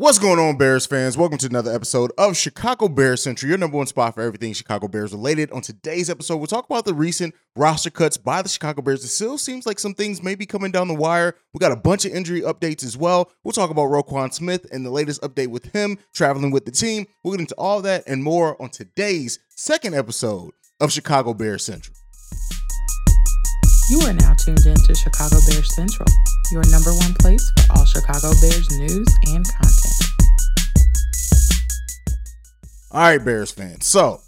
What's going on, Bears fans? Welcome to another episode of Chicago Bears Central, your number one spot for everything Chicago Bears related. On today's episode, we'll talk about the recent roster cuts by the Chicago Bears. It still seems like some things may be coming down the wire. We got a bunch of injury updates as well. We'll talk about Roquan Smith and the latest update with him traveling with the team. We'll get into all that and more on today's second episode of Chicago Bears Central. You are now tuned in to Chicago Bears Central, your number one place for all Chicago Bears news and content. All right, Bears fans. So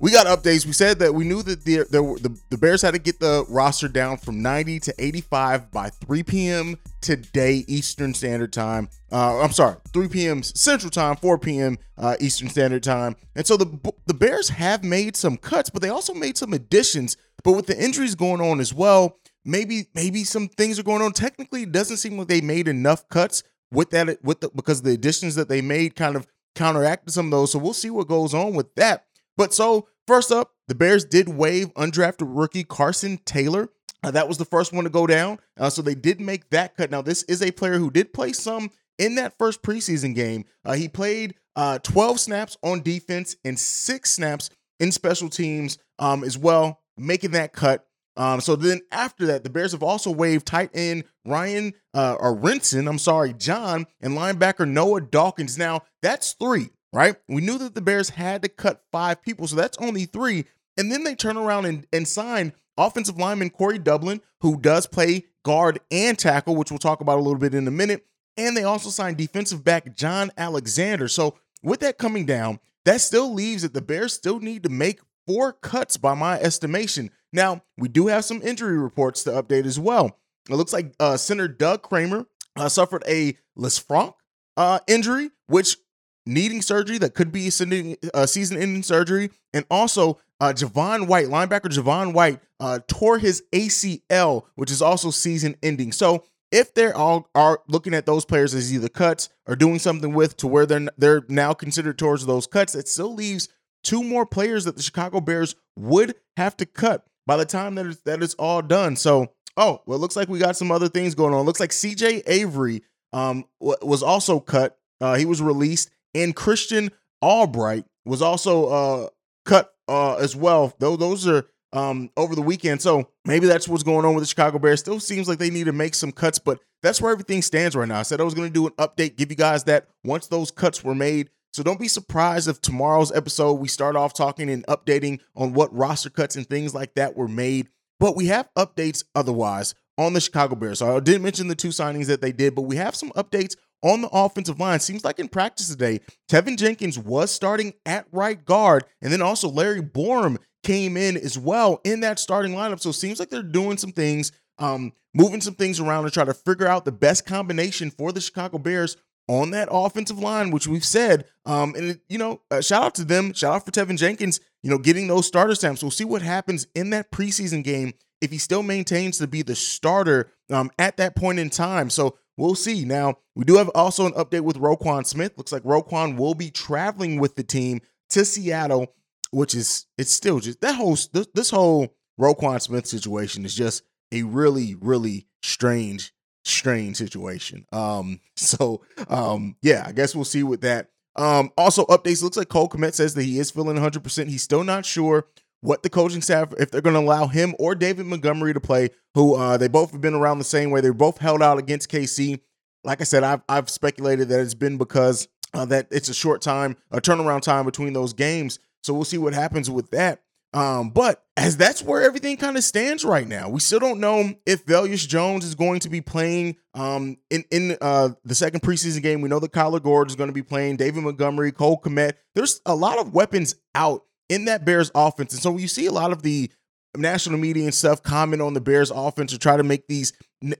we got updates. We said that we knew that the, the, the, Bears had to get the roster down from 90 to 85 by 3 p.m. today, Eastern Standard Time. Uh, I'm sorry, 3 p.m. Central Time, 4 p.m. Uh, Eastern Standard Time. And so the, the Bears have made some cuts, but they also made some additions but with the injuries going on as well, maybe maybe some things are going on. Technically, it doesn't seem like they made enough cuts with that with the because the additions that they made kind of counteracted some of those. So we'll see what goes on with that. But so first up, the Bears did waive undrafted rookie Carson Taylor. Uh, that was the first one to go down. Uh, so they did make that cut. Now this is a player who did play some in that first preseason game. Uh, he played uh, 12 snaps on defense and six snaps in special teams um, as well making that cut. Um, so then after that, the Bears have also waived tight end Ryan uh, or Renson, I'm sorry, John, and linebacker Noah Dawkins. Now that's three, right? We knew that the Bears had to cut five people, so that's only three. And then they turn around and, and sign offensive lineman Corey Dublin, who does play guard and tackle, which we'll talk about a little bit in a minute. And they also signed defensive back Jon Alexander. So with that coming down, that still leaves that the Bears still need to make four cuts by my estimation. Now, we do have some injury reports to update as well. It looks like uh, center Doug Kramer uh, suffered a Lisfranc uh, injury, which needing surgery that could be a uh, season-ending surgery, and also uh, Javin White, linebacker Javin White, uh, tore his ACL, which is also season-ending. So if they're all are looking at those players as either cuts or doing something with to where they're they're now considered towards those cuts, it still leaves two more players that the Chicago Bears would have to cut by the time that it's, that it's all done. So, oh, well, it looks like we got some other things going on. It looks like CJ Avery um, was also cut. Uh, he was released, and Christian Albright was also uh, cut uh, as well. Though those are um, over the weekend, so maybe that's what's going on with the Chicago Bears. Still seems like they need to make some cuts, but that's where everything stands right now. I said I was going to do an update, give you guys that once those cuts were made. So don't be surprised if tomorrow's episode we start off talking and updating on what roster cuts and things like that were made. But we have updates otherwise on the Chicago Bears. So I didn't mention the two signings that they did, but we have some updates on the offensive line. Seems like in practice today, Teven Jenkins was starting at right guard, and then also Larry Borom came in as well in that starting lineup. So it seems like they're doing some things, um, moving some things around to try to figure out the best combination for the Chicago Bears on that offensive line, which we've said. Um, and you know, uh, shout out to them. Shout out for Teven Jenkins. You know, getting those starter stamps. We'll see what happens in that preseason game if he still maintains to be the starter um, at that point in time. So we'll see. Now we do have also an update with Roquan Smith. Looks like Roquan will be traveling with the team to Seattle, which is it's still just that whole this, whole Roquan Smith situation is just a really really strange strange situation. Um, so um, yeah, I guess we'll see with that. Um, also updates looks like Cole Kmet says that he is feeling 100%. He's still not sure what the coaching staff if they're going to allow him or David Montgomery to play. Who uh, they both have been around the same way. They're both held out against KC. Like I said, I've I've speculated that it's been because uh, that it's a short time, a turnaround time between those games. So we'll see what happens with that. Um, but as that's where everything kind of stands right now, we still don't know if Velus Jones is going to be playing um, in in uh, the second preseason game. We know that Kyler Gordon is going to be playing, David Montgomery, Cole Kmet. There's a lot of weapons out in that Bears offense, and so you see a lot of the national media and stuff comment on the Bears offense to try to make these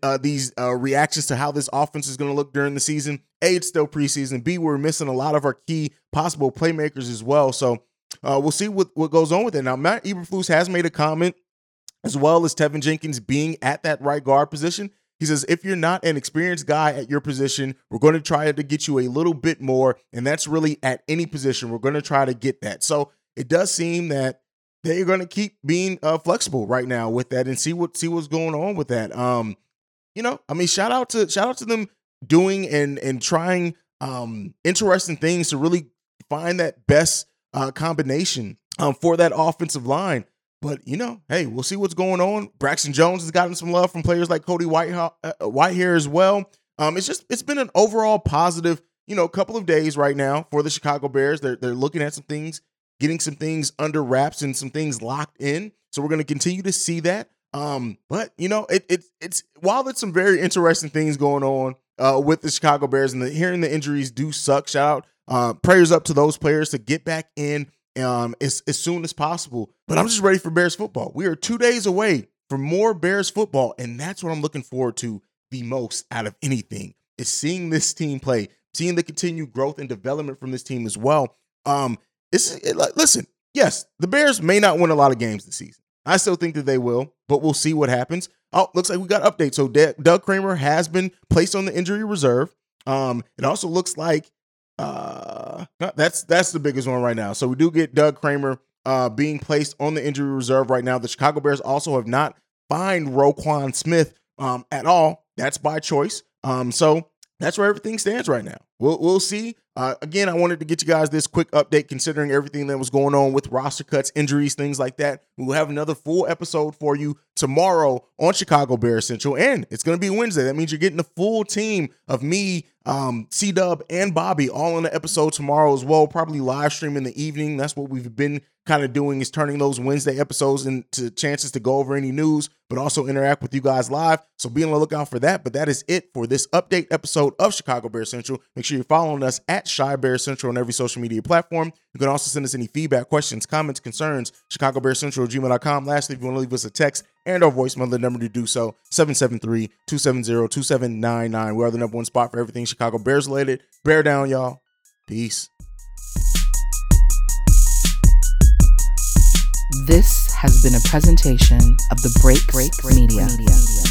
uh, these uh, reactions to how this offense is going to look during the season. A, it's still preseason. B, we're missing a lot of our key possible playmakers as well. So uh, we'll see what, what goes on with it. Now, Matt Eberflus has made a comment as well as Teven Jenkins being at that right guard position. He says, if you're not an experienced guy at your position, we're going to try to get you a little bit more. And that's really at any position. We're going to try to get that. So it does seem that they're going to keep being uh, flexible right now with that and see what see what's going on with that. Um, you know, I mean, shout out to shout out to them doing and and trying um, interesting things to really find that best uh, combination um, for that offensive line. But you know, hey, we'll see what's going on. Braxton Jones has gotten some love from players like Cody White uh, Whitehair as well. Um, it's just it's been an overall positive, you know, couple of days right now for the Chicago Bears. They're they're looking at some things, getting some things under wraps and some things locked in. So we're going to continue to see that. Um, but you know, it, it it's while there's some very interesting things going on uh, with the Chicago Bears and the, hearing the injuries do suck. Shout out, uh, prayers up to those players to get back in um, as, as soon as possible. But I'm just ready for Bears football. We are two days away from more Bears football, and that's what I'm looking forward to the most out of anything is seeing this team play, seeing the continued growth and development from this team as well. Um, it's it, listen, yes, the Bears may not win a lot of games this season. I still think that they will, but we'll see what happens. Oh, looks like we got updates. So D- Doug Kramer has been placed on the injury reserve. Um, it also looks like uh, that's that's the biggest one right now. So we do get Doug Kramer uh, being placed on the injury reserve right now. The Chicago Bears also have not fined Roquan Smith um, at all. That's by choice. Um, so that's where everything stands right now. We'll we'll see. Uh, again, I wanted to get you guys this quick update considering everything that was going on with roster cuts, injuries, things like that. We'll have another full episode for you tomorrow on Chicago Bear Central, and it's going to be Wednesday. That means you're getting the full team of me, um, C Dub, and Bobby all on the episode tomorrow as well. Probably live stream in the evening. That's what we've been kind of doing is turning those Wednesday episodes into chances to go over any news, but also interact with you guys live. So be on the lookout for that. But that is it for this update episode of Chicago Bear Central. Make sure you're following us at Chi Bears Central on every social media platform. You can also send us any feedback, questions, comments, concerns, Chicago Bears Central gmail.com. Lastly, if you want to leave us a text and our voicemail, the number to do so, 773-270-2799. We are the number one spot for everything Chicago Bears related. Bear down, y'all. Peace. This has been a presentation of the Break Break Media. Media.